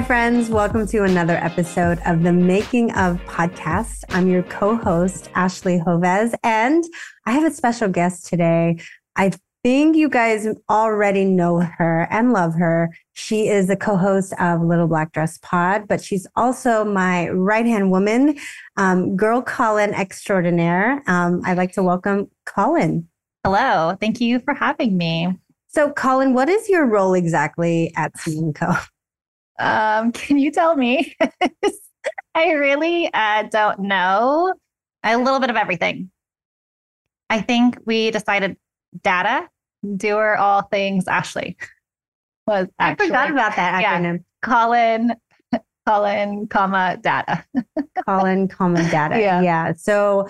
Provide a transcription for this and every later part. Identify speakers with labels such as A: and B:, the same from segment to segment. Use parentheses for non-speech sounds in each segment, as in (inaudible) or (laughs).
A: Hi, friends. Welcome to another episode of the Making of podcast. I'm your co host, Ashley Joves, and I have a special guest today. I think you guys already know her and love her. She is the co host of Little Black Dress Pod, but she's also my right hand woman, um, Girl Collin extraordinaire. Um, I'd like to welcome Collin.
B: Hello. Thank you for having me.
A: So, Collin, what is your role exactly at Co?
B: Um, (laughs) can you tell me? (laughs) I really uh, don't know. A little bit of everything. I think we decided data, doer all things Ashley.
A: Was actually, I forgot about that acronym.
B: Yeah. Collin, (laughs) Collin, comma data.
A: Collin, comma data. Yeah. Yeah. So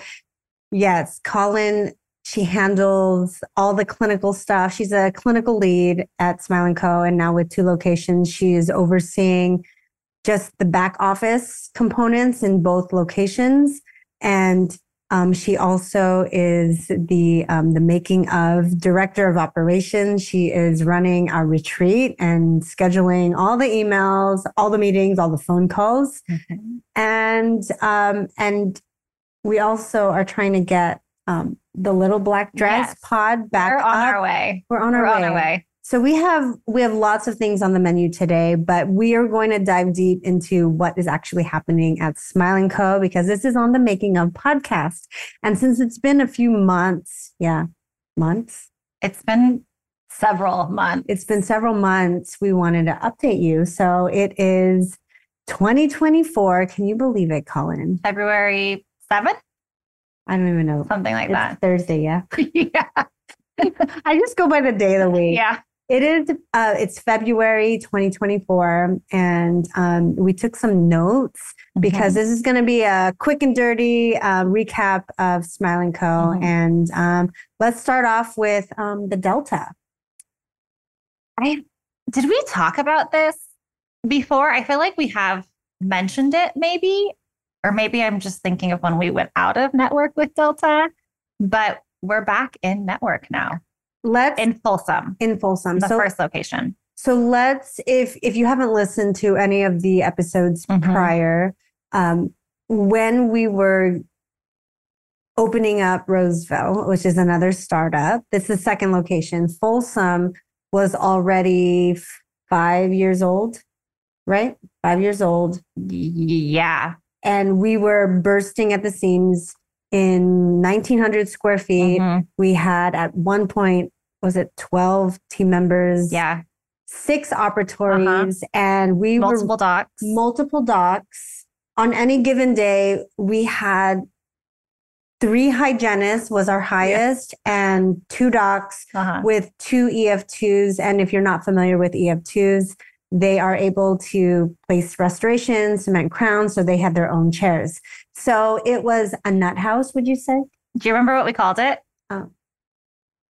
A: yes, Collin she handles all the clinical stuff. She's a clinical lead at Smile & Co. And now with two locations, she is overseeing just the back office components in both locations. And um, she also is the um, the making of director of operations. She is running our retreat and scheduling all the emails, all the meetings, all the phone calls, and um, and we also are trying to get um, the little black dress yes. pod back.
B: We're on
A: up.
B: our way.
A: We're on our
B: We're
A: way.
B: On our way.
A: So we have we have lots of things on the menu today, but we are going to dive deep into what is actually happening at Smile & Co because this is on the making of podcast. And since it's been a few months, yeah, months.
B: It's been several months.
A: It's been several months. We wanted to update you. So it is 2024. Can you believe it, Collin?
B: February 7th?
A: I don't even know.
B: Something like
A: it's
B: that.
A: Thursday, yeah. (laughs)
B: yeah. (laughs)
A: I just go by the day of the week.
B: Yeah.
A: It is. Uh, it's February 2024, and um, we took some notes because this is going to be a quick and dirty uh, recap of Smile & Co. Mm-hmm. And um, let's start off with um, the Delta.
B: I did we talk about this before? I feel like we have mentioned it, maybe or maybe I'm just thinking of when we went out of network with Delta, but we're back in network now.
A: Let's
B: in Folsom.
A: In Folsom.
B: The so, first location.
A: So let's if if you haven't listened to any of the episodes mm-hmm. prior, um, when we were opening up Roseville, which is another startup, this is the second location. Folsom was already five years old, right? Five years old.
B: Yeah
A: and we were bursting at the seams in 1900 square feet. Mm-hmm. We had at one point, was it 12 team members?
B: Yeah.
A: Six operatories, uh-huh. and we
B: multiple were docs.
A: Multiple docs. On any given day, we had three hygienists was our highest yeah. and two docs uh-huh. with two EF2s. And if you're not familiar with EF2s, they are able to place restoration, cement crowns, so they had their own chairs. So it was a nut house, would you say?
B: Do you remember what we called it?
A: Oh,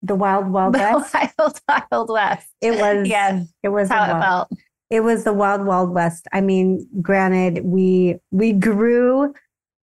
A: the Wild Wild West.
B: the (laughs) Wild Wild West.
A: It was. (laughs)
B: yes.
A: It was
B: how wild, it felt.
A: It was the Wild Wild West. I mean, granted, we we grew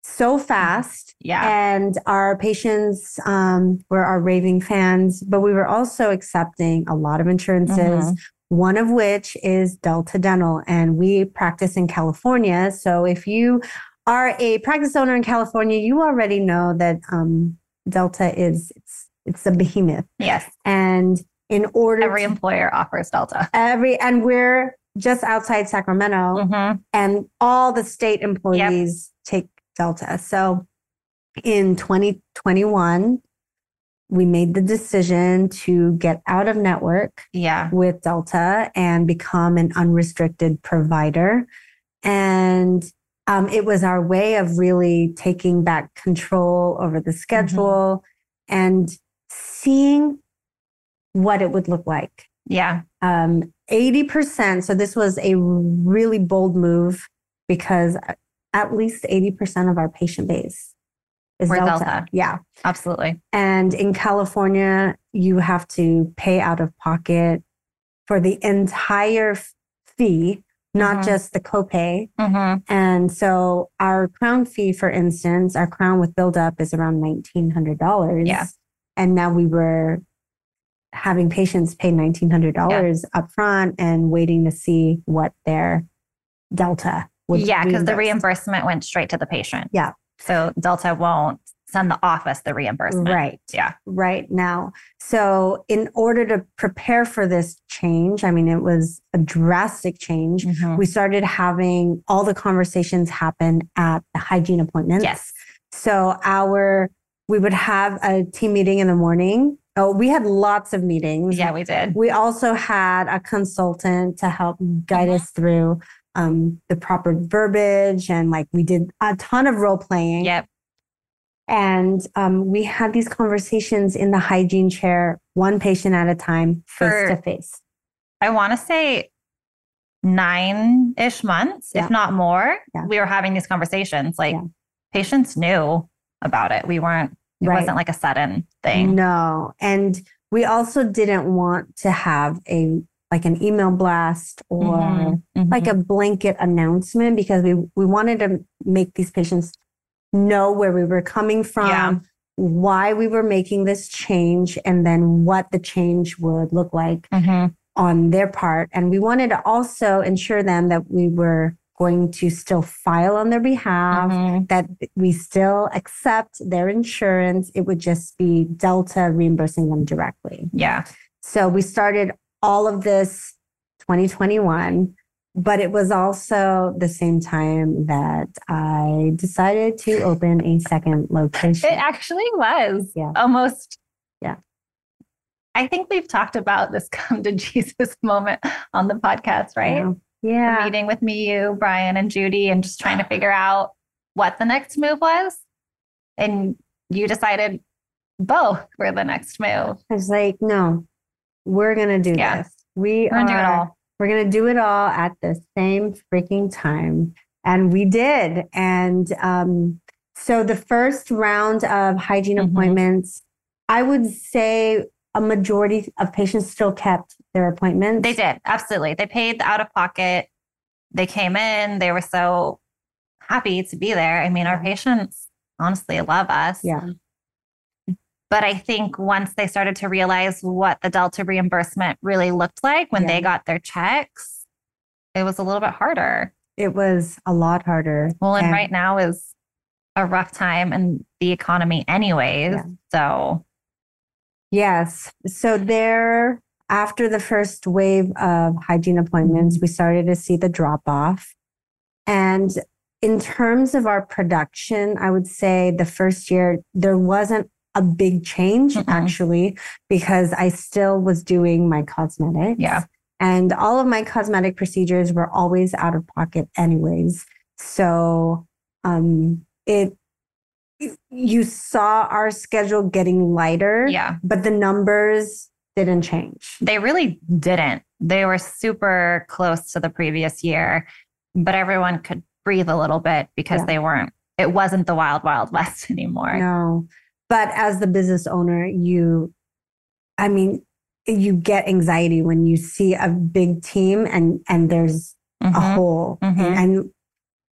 A: so fast.
B: Yeah.
A: And our patients um, were our raving fans, but we were also accepting a lot of insurances. Mm-hmm one of which is Delta Dental. And we practice in California. So if you are a practice owner in California, you already know that um, Delta is it's it's a behemoth.
B: Yes.
A: And in order
B: every to, employer offers Delta.
A: Every and we're just outside Sacramento mm-hmm. and all the state employees yep. take Delta. So in 2021, we made the decision to get out of network
B: yeah.
A: with Delta and become an unrestricted provider. And um, it was our way of really taking back control over the schedule mm-hmm. and seeing what it would look like.
B: Yeah.
A: Um, 80%. So this was a really bold move because at least 80% of our patient base is Delta. Delta. Yeah.
B: Absolutely.
A: And in California, you have to pay out of pocket for the entire fee, not mm-hmm. just the copay. Mm-hmm. And so our crown fee, for instance, our crown with build up is around $1,900.
B: Yeah.
A: And now we were having patients pay $1,900 yeah. up front and waiting to see what their Delta.
B: Would Yeah, because the reimbursement went straight to the patient.
A: Yeah.
B: So Delta won't send the office the reimbursement.
A: Right.
B: Yeah.
A: Right now. So, in order to prepare for this change, I mean, it was a drastic change.
B: Mhm.
A: We started having all the conversations happen at the hygiene appointments.
B: Yes.
A: So, our, we would have a team meeting in the morning. Oh, we had lots of meetings.
B: Yeah, we did.
A: We also had a consultant to help guide
B: Mhm.
A: us through um, the proper verbiage. And like we did a ton of role playing.
B: Yep.
A: And um, we had these conversations in the hygiene chair, one patient at a time, face to face.
B: I want to say nine ish months,
A: Yeah.
B: if not more.
A: Yeah.
B: We were having these conversations. Like
A: Yeah.
B: patients knew about it. We weren't, it
A: Right.
B: wasn't like a sudden thing.
A: No. And we also didn't want to have a like an email blast or
B: Mhm. Mhm.
A: like a blanket announcement because we we wanted to make these patients know where we were coming from,
B: Yeah.
A: why we were making this change, and then what the change would look like
B: Mhm.
A: on their part. And we wanted to also ensure them that we were going to still file on their behalf,
B: Mhm.
A: that we still accept their insurance. It would just be Delta reimbursing them directly.
B: Yeah.
A: So we started all of this 2021, but it was also the same time that I decided to open a second location.
B: It actually was
A: Yeah.
B: almost.
A: Yeah.
B: I think we've talked about this (laughs) come to Jesus moment on the podcast, right?
A: Yeah. Yeah.
B: meeting with me, you, Brian, and Judy, and just trying to figure out what the next move was. And you decided both were the next move.
A: I was like, no, we're gonna do
B: Yeah.
A: this. We
B: We're gonna do it all.
A: We're gonna do it all at the same freaking time. And we did. And um, so the first round of hygiene
B: Mhm.
A: appointments, I would say a majority of patients still kept their appointments.
B: They did. Absolutely. They paid the out of pocket. They came in. They were so happy to be there. I mean, our patients honestly love us.
A: Yeah.
B: But I think once they started to realize what the Delta reimbursement really looked like when
A: Yeah.
B: they got their checks, it was a little bit harder.
A: It was a lot harder.
B: Well, and
A: And-
B: right now is a rough time in the economy, anyways.
A: Yeah.
B: So,
A: Yes. So there, after the first wave of hygiene appointments, we started to see the drop off. And in terms of our production, I would say the first year, there wasn't a big change
B: Mm-mm.
A: actually, because I still was doing my cosmetics.
B: Yeah.
A: And all of my cosmetic procedures were always out of pocket, anyways. So um, it, you saw our schedule getting lighter
B: yeah,
A: but the numbers didn't change.
B: they really didn't. They were super close to the previous year, but everyone could breathe a little bit because
A: Yeah.
B: they weren't, it wasn't the wild, wild (laughs) west anymore.
A: No. But as the business owner, you, I mean, you get anxiety when you see a big team and and there's a
B: Mhm.
A: hole,
B: Mhm.
A: and, and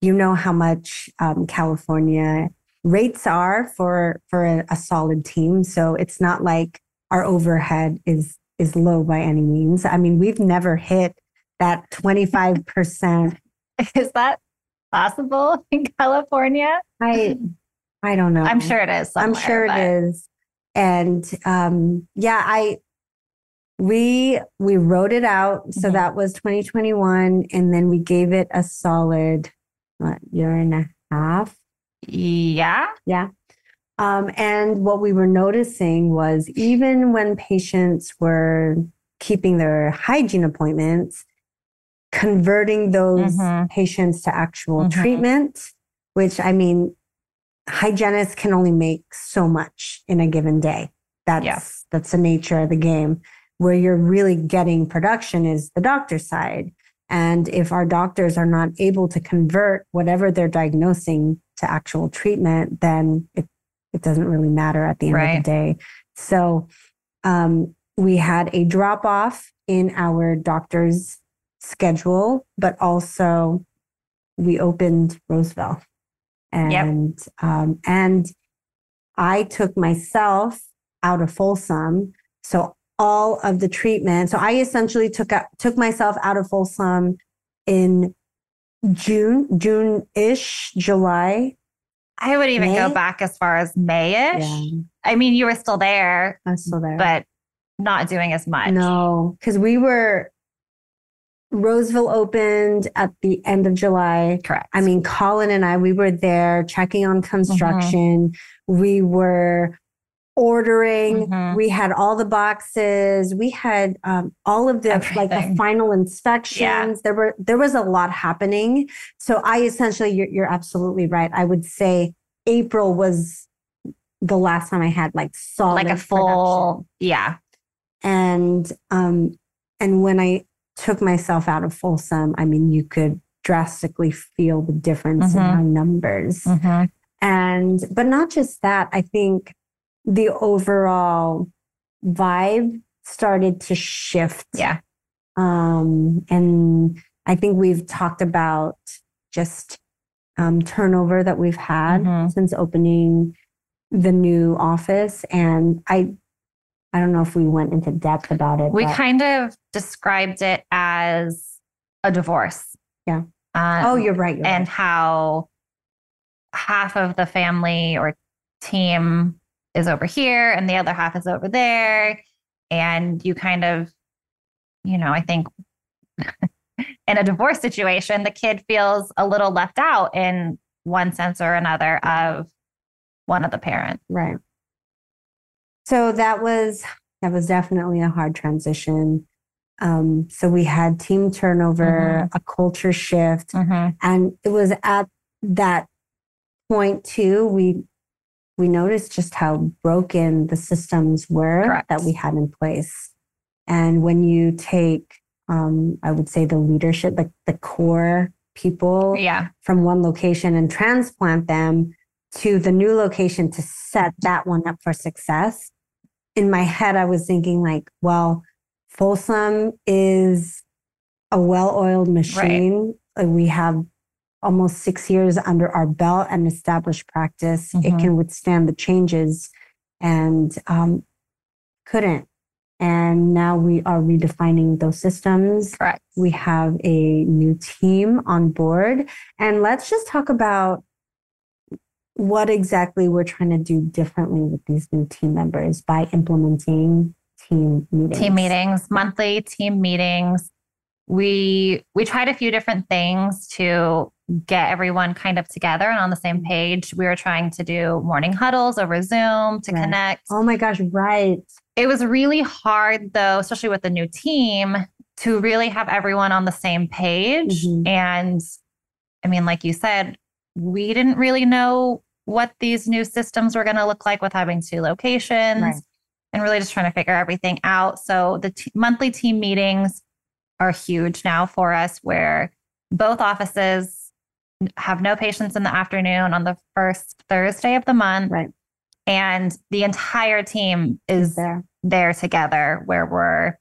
A: you know how much um, California rates are for for a, a solid team. So it's not like our overhead is is low by any means. I mean, we've never hit that twenty five percent. (laughs)
B: Is that possible in California?
A: I I don't know.
B: I'm sure it is.
A: I'm sure
B: but-
A: it is. And um, yeah, I we we wrote it out. So
B: Mhm.
A: that was 2021, and then we gave it a solid what, year and a half.
B: Yeah. Yeah.
A: Um, and what we were noticing was even when patients were keeping their hygiene appointments, converting those
B: Mhm.
A: patients to actual
B: Mhm.
A: treatment, which I mean, hygienists can only make so much in a given day. That's
B: Yeah.
A: that's the nature of the game. Where you're really getting production is the doctor side. And if our doctors are not able to convert whatever they're diagnosing to actual treatment, then it, it doesn't really matter at the end of the day. So um, we had a drop off in our doctor's schedule, but also we opened Roseville. And um, and I took myself out of Folsom. So all of the treatment. So I essentially took out, took myself out of Folsom in June, June ish, July.
B: I would even
A: May?
B: go back as far as Mayish.
A: Yeah,
B: I mean, you were still there,
A: I'm still there.
B: but not doing as much.
A: No, because we were, Roseville opened at the end of July.
B: Correct.
A: I mean, Collin and I, we were there checking on construction. We were ordering.
B: Mhm.
A: We had all the boxes. We had um, all of the like the final inspections. There were there was a lot happening. So I essentially, you're, you're absolutely right. I would say April was the last time I had like solid
B: like a
A: production
B: full, yeah.
A: and um and when i took myself out of folsom i mean you could drastically feel the difference in
B: Mhm.
A: our numbers
B: Mhm.
A: and but not just that i think the overall vibe started to shift
B: Yeah.
A: um and i think we've talked about just um, turnover that we've had
B: Mhm.
A: since opening the new office and i i don't know if we went into depth about it
B: We
A: but-
B: kind of described it as a divorce.
A: Yeah.
B: Um,
A: oh you're right you're
B: and
A: right.
B: how half of the family or team is over here and the other half is over there. And you kind of, you know, I think (laughs) in a divorce situation, the kid feels a little left out in one sense or another of one of the parents.
A: right so that was that was definitely a hard transition um so we had team turnover a culture shift and it was at that point too we we noticed just how broken the systems were
B: Correct.
A: that we had in place and when you take um, i would say the leadership like the core people
B: Yeah.
A: from one location and transplant them to the new location to set that one up for success in my head i was thinking like well folsom is a well-oiled machine Like, we have almost six years under our belt and established practice it
B: Mhm.
A: can withstand the changes and um, couldn't and now we are redefining those systems
B: Correct.
A: we have a new team on board. And let's just talk about what exactly we're trying to do differently with these new team members by implementing team meetings.
B: team meetings, monthly team meetings. We we tried a few different things to get everyone kind of together and on the same page. We were trying to do morning huddles over Zoom to
A: Right.
B: connect.
A: Oh my gosh, right.
B: It was really hard though, especially with the new team, to really have everyone on the same page.
A: Mhm.
B: And I mean, like you said, we didn't really know what these new systems were going to look like with having two locations
A: Right.
B: and really just trying to figure everything out. So the t- monthly team meetings are huge now for us, where both offices have no patients in the afternoon on the first Thursday of the month.
A: Right.
B: And the entire team
A: Is there.
B: there together where we're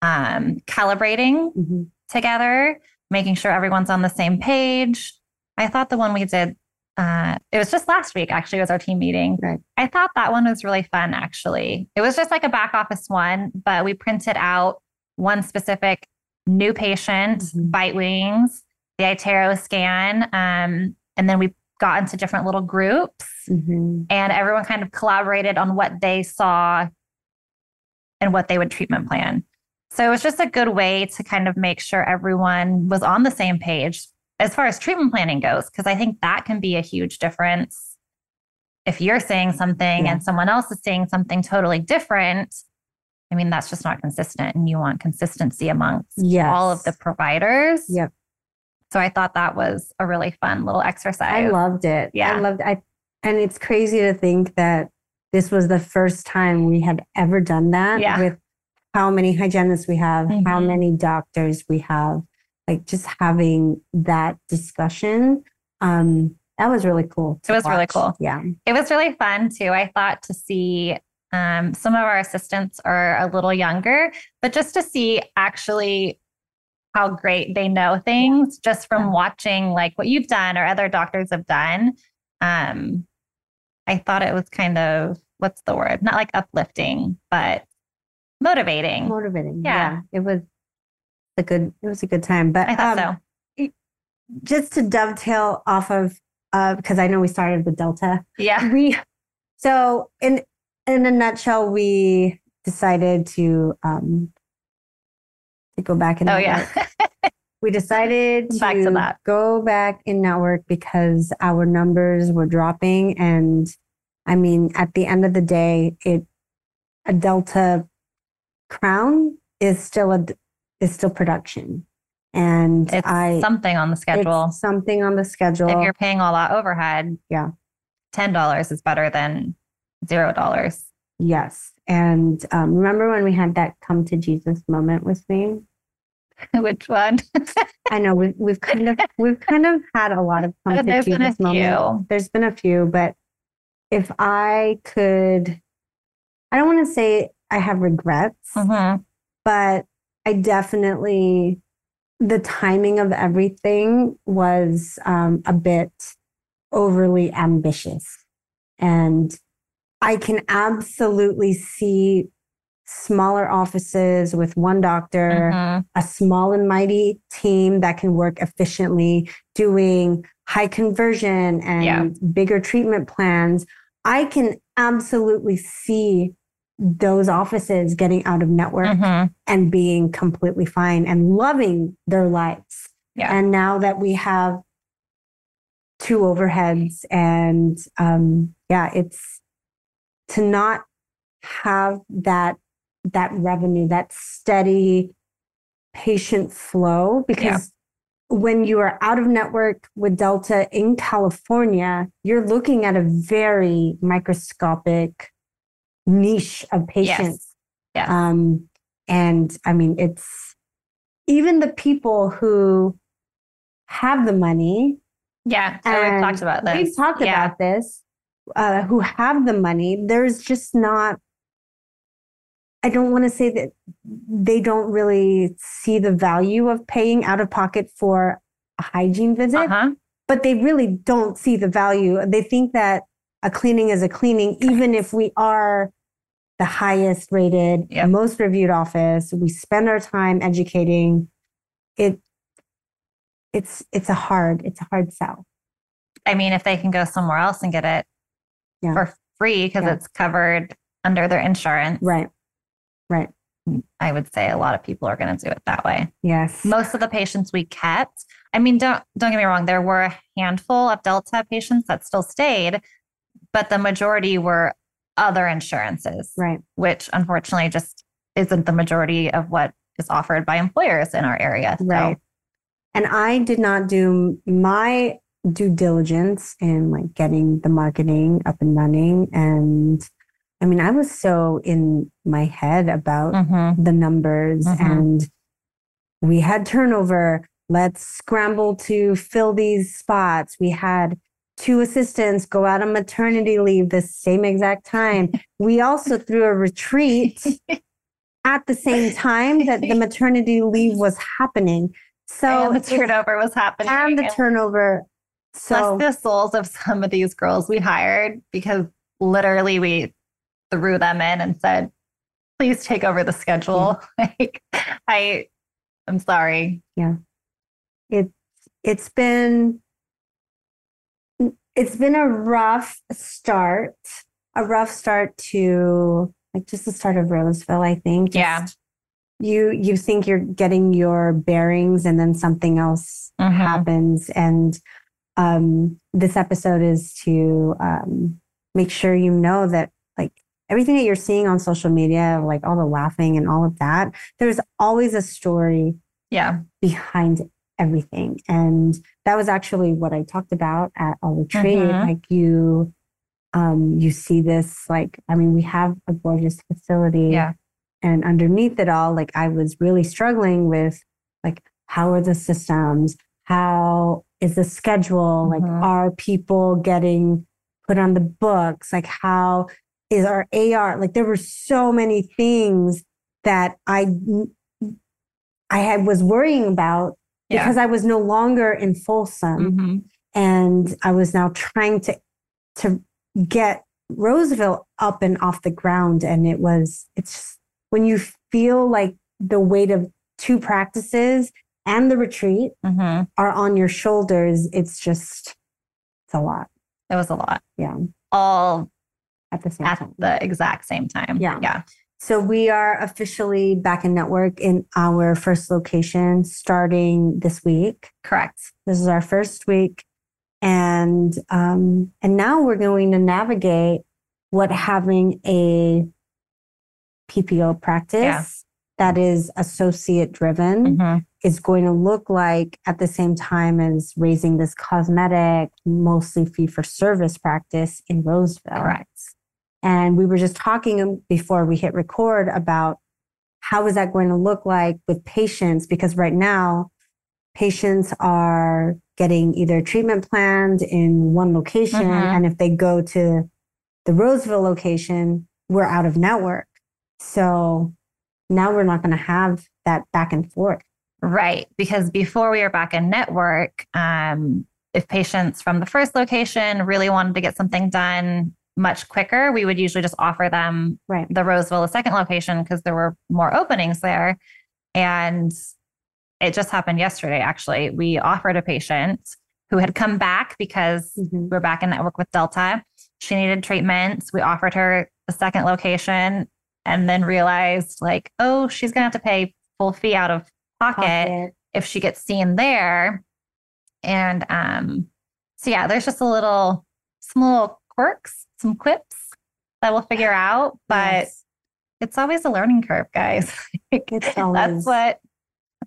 B: um, calibrating
A: Mhm.
B: together, making sure everyone's on the same page. I thought the one we did, uh, it was just last week actually, was our team meeting.
A: Right.
B: I thought that one was really fun actually. It was just like a back office one, but we printed out one specific new patient,
A: Mhm.
B: bite wings, the iTero scan, um, and then we got into different little groups
A: Mhm.
B: and everyone kind of collaborated on what they saw and what they would treatment plan. So it was just a good way to kind of make sure everyone was on the same page as far as treatment planning goes, because I think that can be a huge difference. If you're saying something
A: Yeah.
B: and someone else is saying something totally different, I mean, that's just not consistent. And you want consistency amongst
A: Yes.
B: all of the providers.
A: Yep.
B: So I thought that was a really fun little exercise.
A: I loved it.
B: Yeah.
A: I loved I and it's crazy to think that this was the first time we had ever done that
B: Yeah.
A: with how many hygienists we have, how
B: Mhm.
A: many doctors we have, like just having that discussion. Um, that was really cool.
B: It was really cool.
A: Yeah.
B: It was really fun too. I thought to see um, some of our assistants are a little younger, but just to see actually how great they know things just from
A: Yeah.
B: watching like what you've done or other doctors have done. Um, I thought it was kind of what's the word? Not like uplifting, but motivating.
A: Motivating.
B: Yeah.
A: It was a good it was a good time. But
B: I thought
A: um,
B: so.
A: just to dovetail off of uh, because I know we started with Delta.
B: Yeah.
A: We so in in a nutshell, we decided to um to go back in.
B: Oh yeah. (laughs)
A: we decided to,
B: back to that.
A: go back in network because our numbers were dropping and I mean at the end of the day it a Delta crown is still a is still production. And
B: it's
A: I
B: something on the schedule.
A: something on the schedule.
B: If you're paying all that overhead,
A: yeah,
B: ten dollars is better than zero dollars.
A: Yes. And um, remember when we had that come to Jesus moment with me? (laughs)
B: Which one?
A: I know we've, we've kind of we've kind of had a lot of come (laughs) to
B: There's been a
A: Jesus moments.
B: few.
A: There's been a few, but if I could, I don't want to say I have regrets,
B: Mhm.
A: but I definitely the timing of everything was um, a bit overly ambitious, and I can absolutely see smaller offices with one doctor
B: Mhm.
A: a small and mighty team that can work efficiently doing high conversion and
B: Yeah.
A: bigger treatment plans i can absolutely see those offices getting out of network
B: Mhm.
A: and being completely fine and loving their lives
B: Yeah.
A: and now that we have two overheads and um yeah it's to not have that that revenue that steady patient flow because when you are out of network with delta in california you're looking at a very microscopic niche of patients
B: Yes.
A: um and i mean it's even the people who have the money
B: Yeah. We've talked about this.
A: We've talked
B: Yeah.
A: about this. Uh, who have the money? There's just not. I don't want to say that they don't really see the value of paying out of pocket for a hygiene visit,
B: Uh-huh.
A: but they really don't see the value. They think that a cleaning is a cleaning, even if we are the highest rated,
B: Yep.
A: most reviewed office. We spend our time educating. It. It's it's a hard it's a hard sell.
B: I mean, if they can go somewhere else and get it
A: Yeah.
B: for free because
A: Yeah.
B: it's covered under their insurance,
A: Right. Right.
B: I would say a lot of people are going to do it that way.
A: Yes.
B: Most of the patients we kept, I mean, don't don't get me wrong, there were a handful of Delta patients that still stayed, but the majority were other insurances,
A: Right.
B: which unfortunately just isn't the majority of what is offered by employers in our area. So,
A: Right. And I did not do my due diligence in like getting the marketing up and running. And I mean, I was so in my head about
B: Mhm.
A: the numbers
B: Mhm.
A: and we had turnover. Let's scramble to fill these spots. We had two assistants go out on maternity leave the same exact time. (laughs) We also threw a retreat (laughs) at the same time that the maternity leave was happening. So
B: and the turnover was happening.
A: and the turnover. So
B: Bless the souls of some of these girls we hired because literally we threw them in and said, please take over the schedule. (laughs) like I I'm sorry.
A: Yeah, it's it's been it's been a rough start, a rough start to like just the start of Roseville. I think.
B: Yeah.
A: You you think you're getting your bearings, and then something else
B: Mhm.
A: happens. And um, this episode is to um, make sure you know that like everything that you're seeing on social media, like all the laughing and all of that, there's always a story
B: Yeah.
A: behind everything. And that was actually what I talked about at our retreat.
B: Mhm.
A: Like you, um, you see this, like, I mean, we have a gorgeous facility.
B: Yeah.
A: And underneath it all, like I was really struggling with like, how are the systems? How is the schedule? Like,
B: Mhm.
A: are people getting put on the books? Like, how is our AR? Like, there were so many things that I I had was worrying about
B: Yeah.
A: because I was no longer in Folsom
B: Mhm.
A: and I was now trying to to get Roseville up and off the ground. And it was it's when you feel like the weight of two practices and the retreat
B: Mhm.
A: are on your shoulders, it's just it's a lot.
B: It was a lot.
A: Yeah.
B: All
A: At the same
B: at
A: time.
B: the exact same time.
A: Yeah.
B: Yeah.
A: So we are officially back in network in our first location starting this week.
B: Correct.
A: This is our first week. And um, and now we're going to navigate what having a PPO practice
B: Yeah.
A: that is associate driven
B: Mhm.
A: is going to look like at the same time as raising this cosmetic, mostly fee for service practice in Roseville.
B: Correct.
A: And we were just talking before we hit record about how is that going to look like with patients? Because right now, patients are getting either treatment planned in one location.
B: Mhm.
A: And if they go to the Roseville location, we're out of network. So now we're not going to have that back and forth.
B: Right. Because before we were back in network, um, if patients from the first location really wanted to get something done much quicker, we would usually just offer them
A: Right.
B: the Roseville, the second location, because there were more openings there. And it just happened yesterday, actually. We offered a patient who had come back because
A: Mhm.
B: we're back in network with Delta. She needed treatments. We offered her the second location and then realized, like, oh, she's going to have to pay full fee out of pocket
A: Pocket.
B: if she gets seen there. And um, so yeah, there's just a little small quirks, some quips that we'll figure out, (gasps) but
A: Yes.
B: it's always a learning curve, guys. (laughs)
A: It's
B: That's what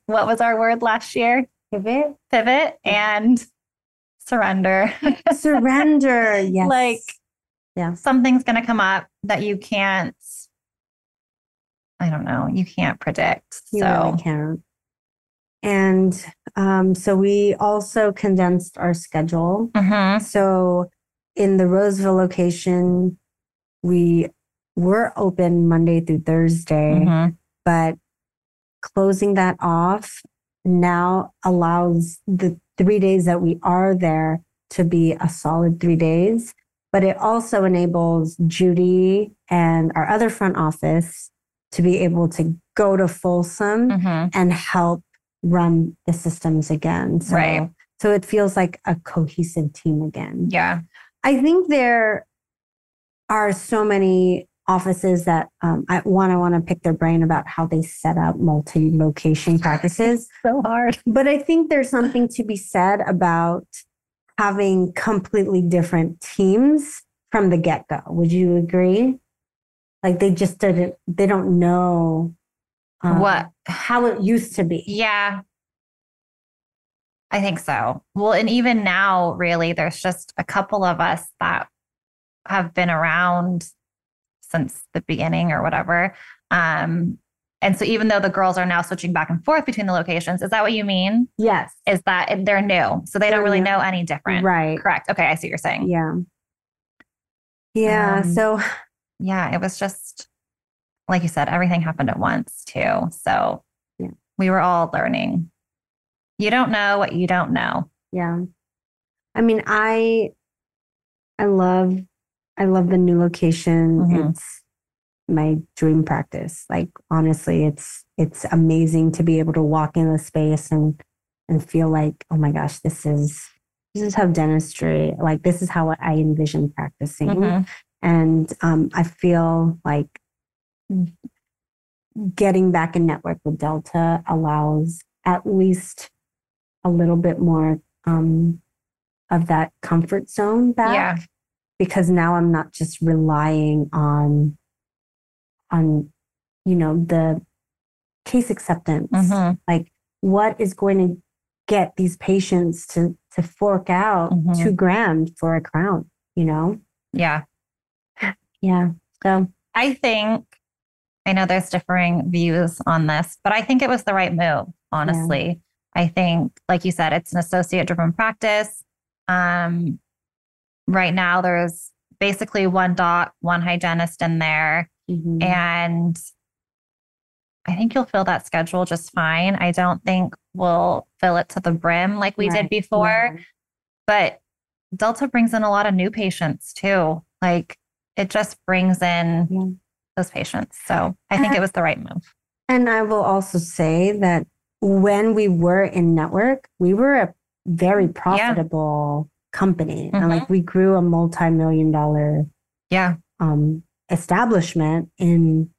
B: what was our word last year?
A: Pivot.
B: Pivot and surrender. (laughs)
A: Surrender. Yes.
B: Like
A: Yeah.
B: something's going to come up that you can't I don't know, you can't predict.
A: You
B: so
A: really can't. And um, so we also condensed our schedule.
B: Mhm.
A: So in the Roseville location, we were open Monday through Thursday,
B: Mhm.
A: but closing that off now allows the three days that we are there to be a solid three days. But it also enables Judy and our other front office to be able to go to Folsom
B: Mhm.
A: and help run the systems again. So,
B: Right.
A: so it feels like a cohesive team again.
B: Yeah.
A: I think there are so many offices that um, I one I want to pick their brain about how they set up multi-location practices. (laughs)
B: So hard.
A: But I think there's something to be said about having completely different teams from the get-go. Would you agree? Like they just didn't they don't know um,
B: What
A: how it used to be.
B: Yeah. I think so. Well, and even now, really, there's just a couple of us that have been around since the beginning or whatever. Um, and so even though the girls are now switching back and forth between the locations, is that what you mean?
A: Yes.
B: Is that they're new? So they don't really
A: new.
B: know any different.
A: Right.
B: Correct. Okay. I see what you're saying.
A: Yeah. Yeah.
B: Um,
A: so
B: yeah, it was just like you said, everything happened at once too. So
A: Yeah.
B: we were all learning. You don't know what you don't know.
A: Yeah. I mean, I I love I love the new location.
B: Mhm.
A: It's my dream practice. Like honestly, it's it's amazing to be able to walk in the space and and feel like, oh my gosh, this is this is how dentistry, like this is how I envision practicing.
B: Mhm.
A: And um, I feel like getting back in network with Delta allows at least a little bit more um, of that comfort zone back.
B: Yeah.
A: Because now I'm not just relying on on you know the case acceptance.
B: Mhm.
A: Like what is going to get these patients to to fork out
B: Mhm.
A: two grand for a crown, you know?
B: Yeah.
A: Yeah. So
B: I think, I know there's differing views on this, but I think it was the right move, honestly. I think, like you said, it's an associate driven practice. Um, right now, there's basically one doc, one hygienist in there.
A: mhm.
B: And I think you'll fill that schedule just fine. I don't think we'll fill it to the brim like we
A: Right.
B: did before,
A: Yeah.
B: but Delta brings in a lot of new patients too. Like it just brings in
A: Yeah.
B: those patients. So I think it was the right move.
A: And I will also say that when we were in network, we were a very profitable yeah. company. Mm-hmm. And like we grew a multi-million dollar
B: yeah
A: um establishment in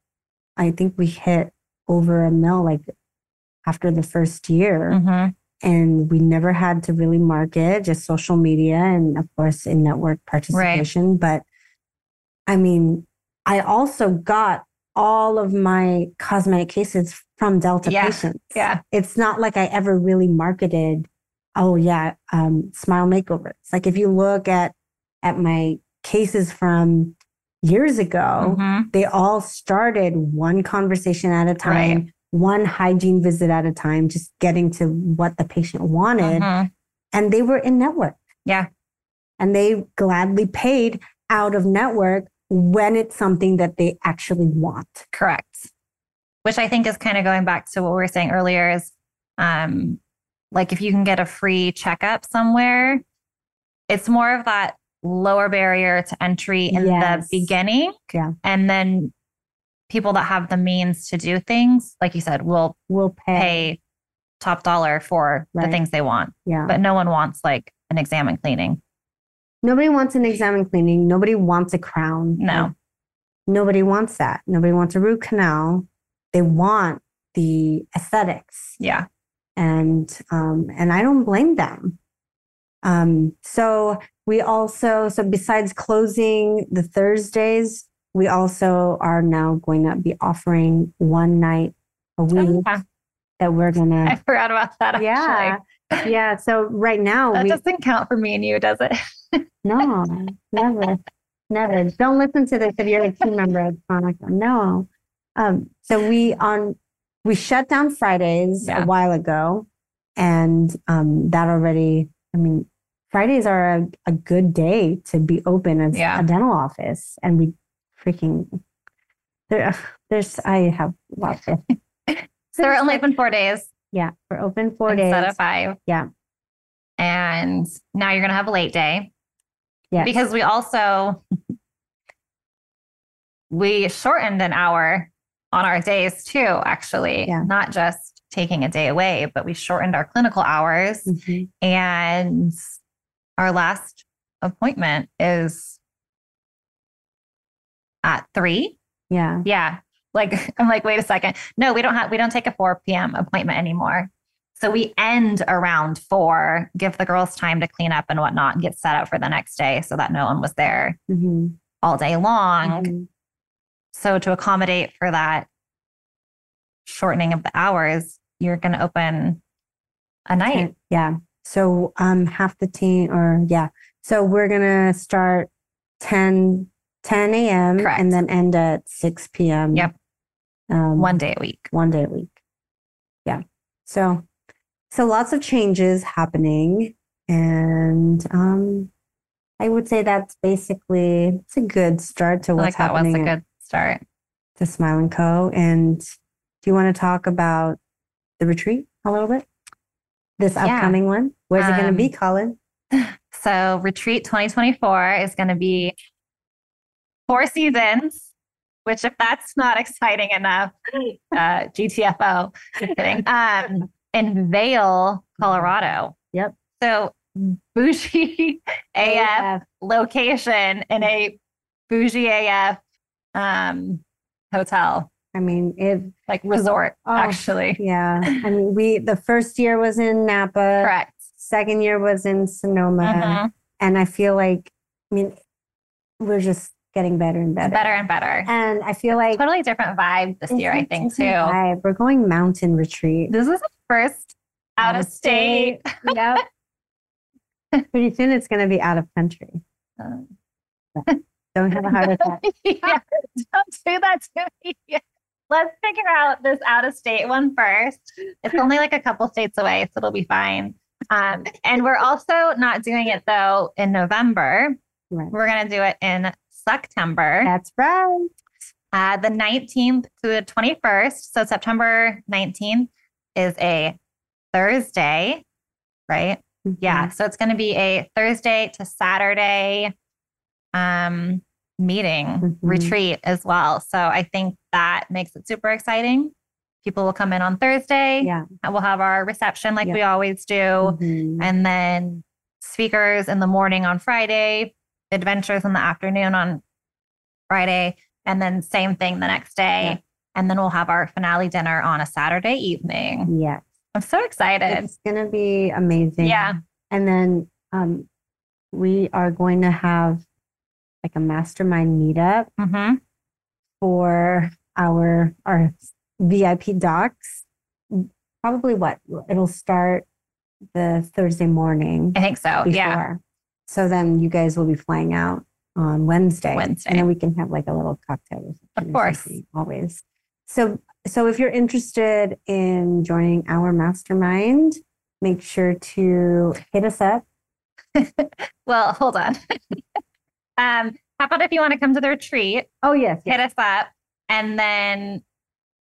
A: I think we hit over a mil like after the first year.
B: Mm-hmm.
A: And we never had to really market, just social media and of course in network participation. Right. But I mean, I also got all of my cosmetic cases from Delta
B: yeah.
A: patients.
B: Yeah.
A: It's not like I ever really marketed, oh yeah, um, smile makeovers. Like if you look at at my cases from years ago, mm-hmm. they all started one conversation at a time, right. one hygiene visit at a time, just getting to what the patient wanted. Mm-hmm. And they were in network.
B: Yeah.
A: And they gladly paid out of network when it's something that they actually want.
B: Correct. Which I think is kind of going back to what we were saying earlier is um, like if you can get a free checkup somewhere, it's more of that lower barrier to entry in yes. the beginning.
A: Yeah.
B: And then people that have the means to do things, like you said, will
A: will pay,
B: pay top dollar for right. the things they want.
A: Yeah.
B: But no one wants like an exam and cleaning.
A: Nobody wants an exam and cleaning. Nobody wants a crown.
B: No.
A: Nobody wants that. Nobody wants a root canal. They want the aesthetics.
B: Yeah.
A: And um, and I don't blame them. Um, so we also, so besides closing the Thursdays, we also are now going to be offering one night a week oh, that we're gonna. (laughs)
B: I forgot about that.
A: Yeah, yeah. So right now
B: that we, doesn't count for me and you, does it? (laughs)
A: no, never, never. Don't listen to this if you're a team member of Hanukkah. No. Um, so we on we shut down Fridays yeah. a while ago, and um, that already. I mean, Fridays are a, a good day to be open as yeah. a dental office, and we freaking there. (sighs) There's I have lots of. (laughs)
B: so we're only open four days.
A: Yeah, we're open four
B: instead
A: days
B: instead of five.
A: Yeah,
B: and now you're gonna have a late day.
A: Yeah,
B: because we also (laughs) we shortened an hour on our days too. Actually,
A: yeah.
B: not just taking a day away, but we shortened our clinical hours mm-hmm. and our last appointment is at three.
A: Yeah.
B: Yeah. Like, (laughs) I'm like, wait a second. No, we don't have, we don't take a 4 p.m. appointment anymore. So we end around four, give the girls time to clean up and whatnot and get set up for the next day so that no one was there mm-hmm. all day long. Mm-hmm. So to accommodate for that shortening of the hours, you're going to open a night.
A: Yeah. So um half the team or yeah. So we're gonna start 10, 10 a.m.
B: Correct.
A: and then end at 6 p.m.
B: Yep. Um, one day a week.
A: One day a week. Yeah. So so lots of changes happening. And um I would say that's basically it's a good start to what's like happening.
B: That was a good start.
A: To Smile and Co. And do you want to talk about the retreat a little bit? This upcoming yeah. one? Where's um, it going to be, Collin? (laughs)
B: So, Retreat 2024 is going to be four seasons, which, if that's not exciting enough, (laughs) uh, GTFO, kidding, um, in Vail, Colorado.
A: Yep.
B: So, bougie (laughs) AF location in a bougie AF um, hotel.
A: I mean, it
B: like resort oh, actually. (laughs)
A: Yeah. I mean, we the first year was in Napa.
B: Correct.
A: Second year was in Sonoma. Mm-hmm. And I feel like I mean, we're just getting better and better.
B: Better and better.
A: And I feel like
B: totally different vibe this year, I think too. Vibe.
A: We're going mountain retreat.
B: This is the first out, out of state.
A: state. yep. (laughs) Pretty soon it's gonna be out of country. Um. Don't have a heart attack. (laughs)
B: yeah, don't do that to me let's figure out this out of state one first. It's only like a couple states away, so it'll be fine. Um, and we're also not doing it though in November. Right. We're going to do it in September.
A: That's right.
B: Uh, the 19th to the 21st. So September 19th is a Thursday, right? Mm-hmm. Yeah. So it's going to be a Thursday to Saturday um, meeting mm-hmm. retreat as well. So I think that makes it super exciting. people will come in on Thursday.
A: Yeah.
B: We'll have our reception like
A: Yeah.
B: we always do.
A: Mhm.
B: And then speakers in the morning on Friday, adventures in the afternoon on Friday, and then same thing the next day.
A: Yeah.
B: And then we'll have our finale dinner on a Saturday evening.
A: Yeah.
B: I'm so excited.
A: It's going to be amazing.
B: Yeah.
A: And then um, we are going to have like a mastermind meetup
B: hmm
A: for our our VIP docs. Probably what it'll start the Thursday morning
B: I think so.
A: before.
B: Yeah.
A: So then you guys will be flying out on Wednesday.
B: Wednesday.
A: And then we can have like a little cocktail.
B: Of course.
A: Always. So so if you're interested in joining our mastermind, make sure to hit us up. (laughs)
B: Well, hold on. (laughs) um, how about if you want to come to the retreat,
A: Oh yes.
B: hit us up, and then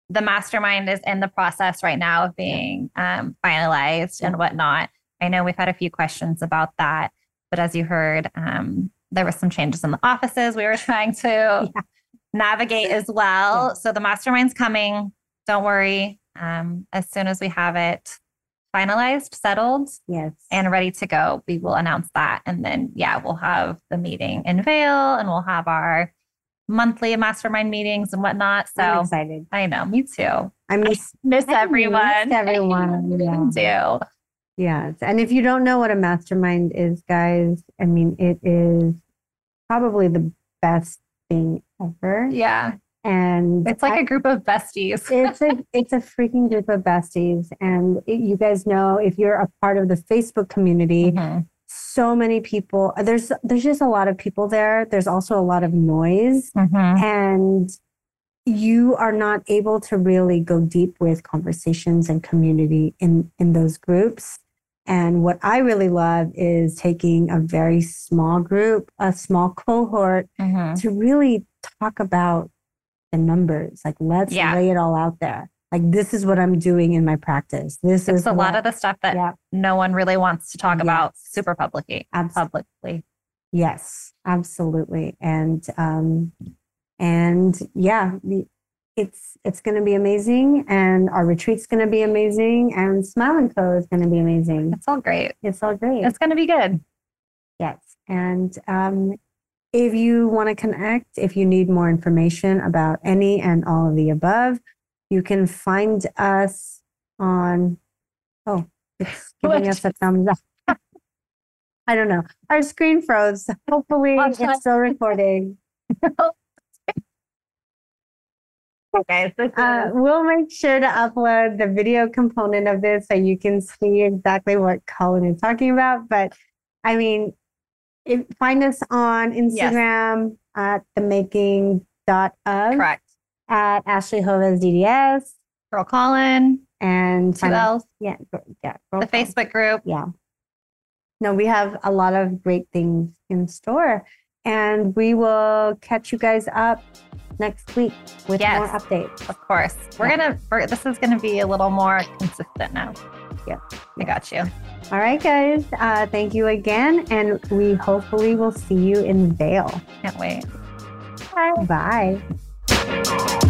B: the mastermind is in the process right now of being um, finalized and whatnot. I know we've had a few questions about that, but as you heard, um, there were some changes in the offices we were (laughs) trying to navigate as well.
A: Yeah.
B: So the mastermind's coming. Don't worry. Um, as soon as we have it finalized, settled,
A: Yes.
B: and ready to go, we will announce that. And then, yeah, we'll have the meeting in Vail and we'll have our monthly mastermind meetings and whatnot.
A: I'm
B: So
A: excited.
B: I know, me too.
A: I miss
B: Miss
A: I
B: everyone.
A: miss everyone, yeah.
B: do.
A: Yes. And if you don't know what a mastermind is, guys, I mean, it is probably the best thing ever.
B: Yeah.
A: And
B: It's like
A: I-
B: a group of besties.
A: it's a (laughs) it's a freaking group of besties. And it- you guys know if you're a part of the Facebook community,
B: Mhm.
A: so many people there's there's just a lot of people there. There's also a lot of noise.
B: Mhm.
A: and you are not able to really go deep with conversations and community in in those groups and what i really love is taking a very small group a small cohort
B: Mhm.
A: to really talk about the numbers like let's
B: Yeah.
A: lay it all out there like this is what i'm doing in my practice this is
B: It's a lot of the stuff that
A: yeah
B: no one really wants to talk about super publicly.
A: abs-
B: Publicly.
A: Yes, absolutely. And um and yeah, the, it's it's going to be amazing and our retreat's going to be amazing and Smile and Co is going to be amazing.
B: It's all great.
A: It's all great.
B: It's going to be good.
A: yes. And um if you want to connect, if you need more information about any and all of the above, you can find us on oh, it's (laughs) giving
B: What?
A: us a thumbs up. (laughs) I don't know. Our screen froze. Hopefully (laughs) it's still recording.
B: Okay. So
A: Uh, we'll make sure to upload the video component of this so you can see exactly what Collin is talking about. But I mean, if, find us on Instagram at the making dot of
B: correct.
A: at Ashley Joves DDS
B: Girl Collin,
A: and us-
B: L's,
A: yeah, yeah,
B: the
A: girl call.
B: Facebook group.
A: Yeah. No, we have a lot of great things in store, and we will catch you guys up next week with
B: Yes.
A: more updates.
B: Of course. We're
A: Yeah.
B: gonna we're, this is gonna be a little more consistent now.
A: Yeah.
B: I got you.
A: All right, guys. Uh, thank you again, and we hopefully will see you in Vail.
B: Can't wait. Bye.
A: Bye.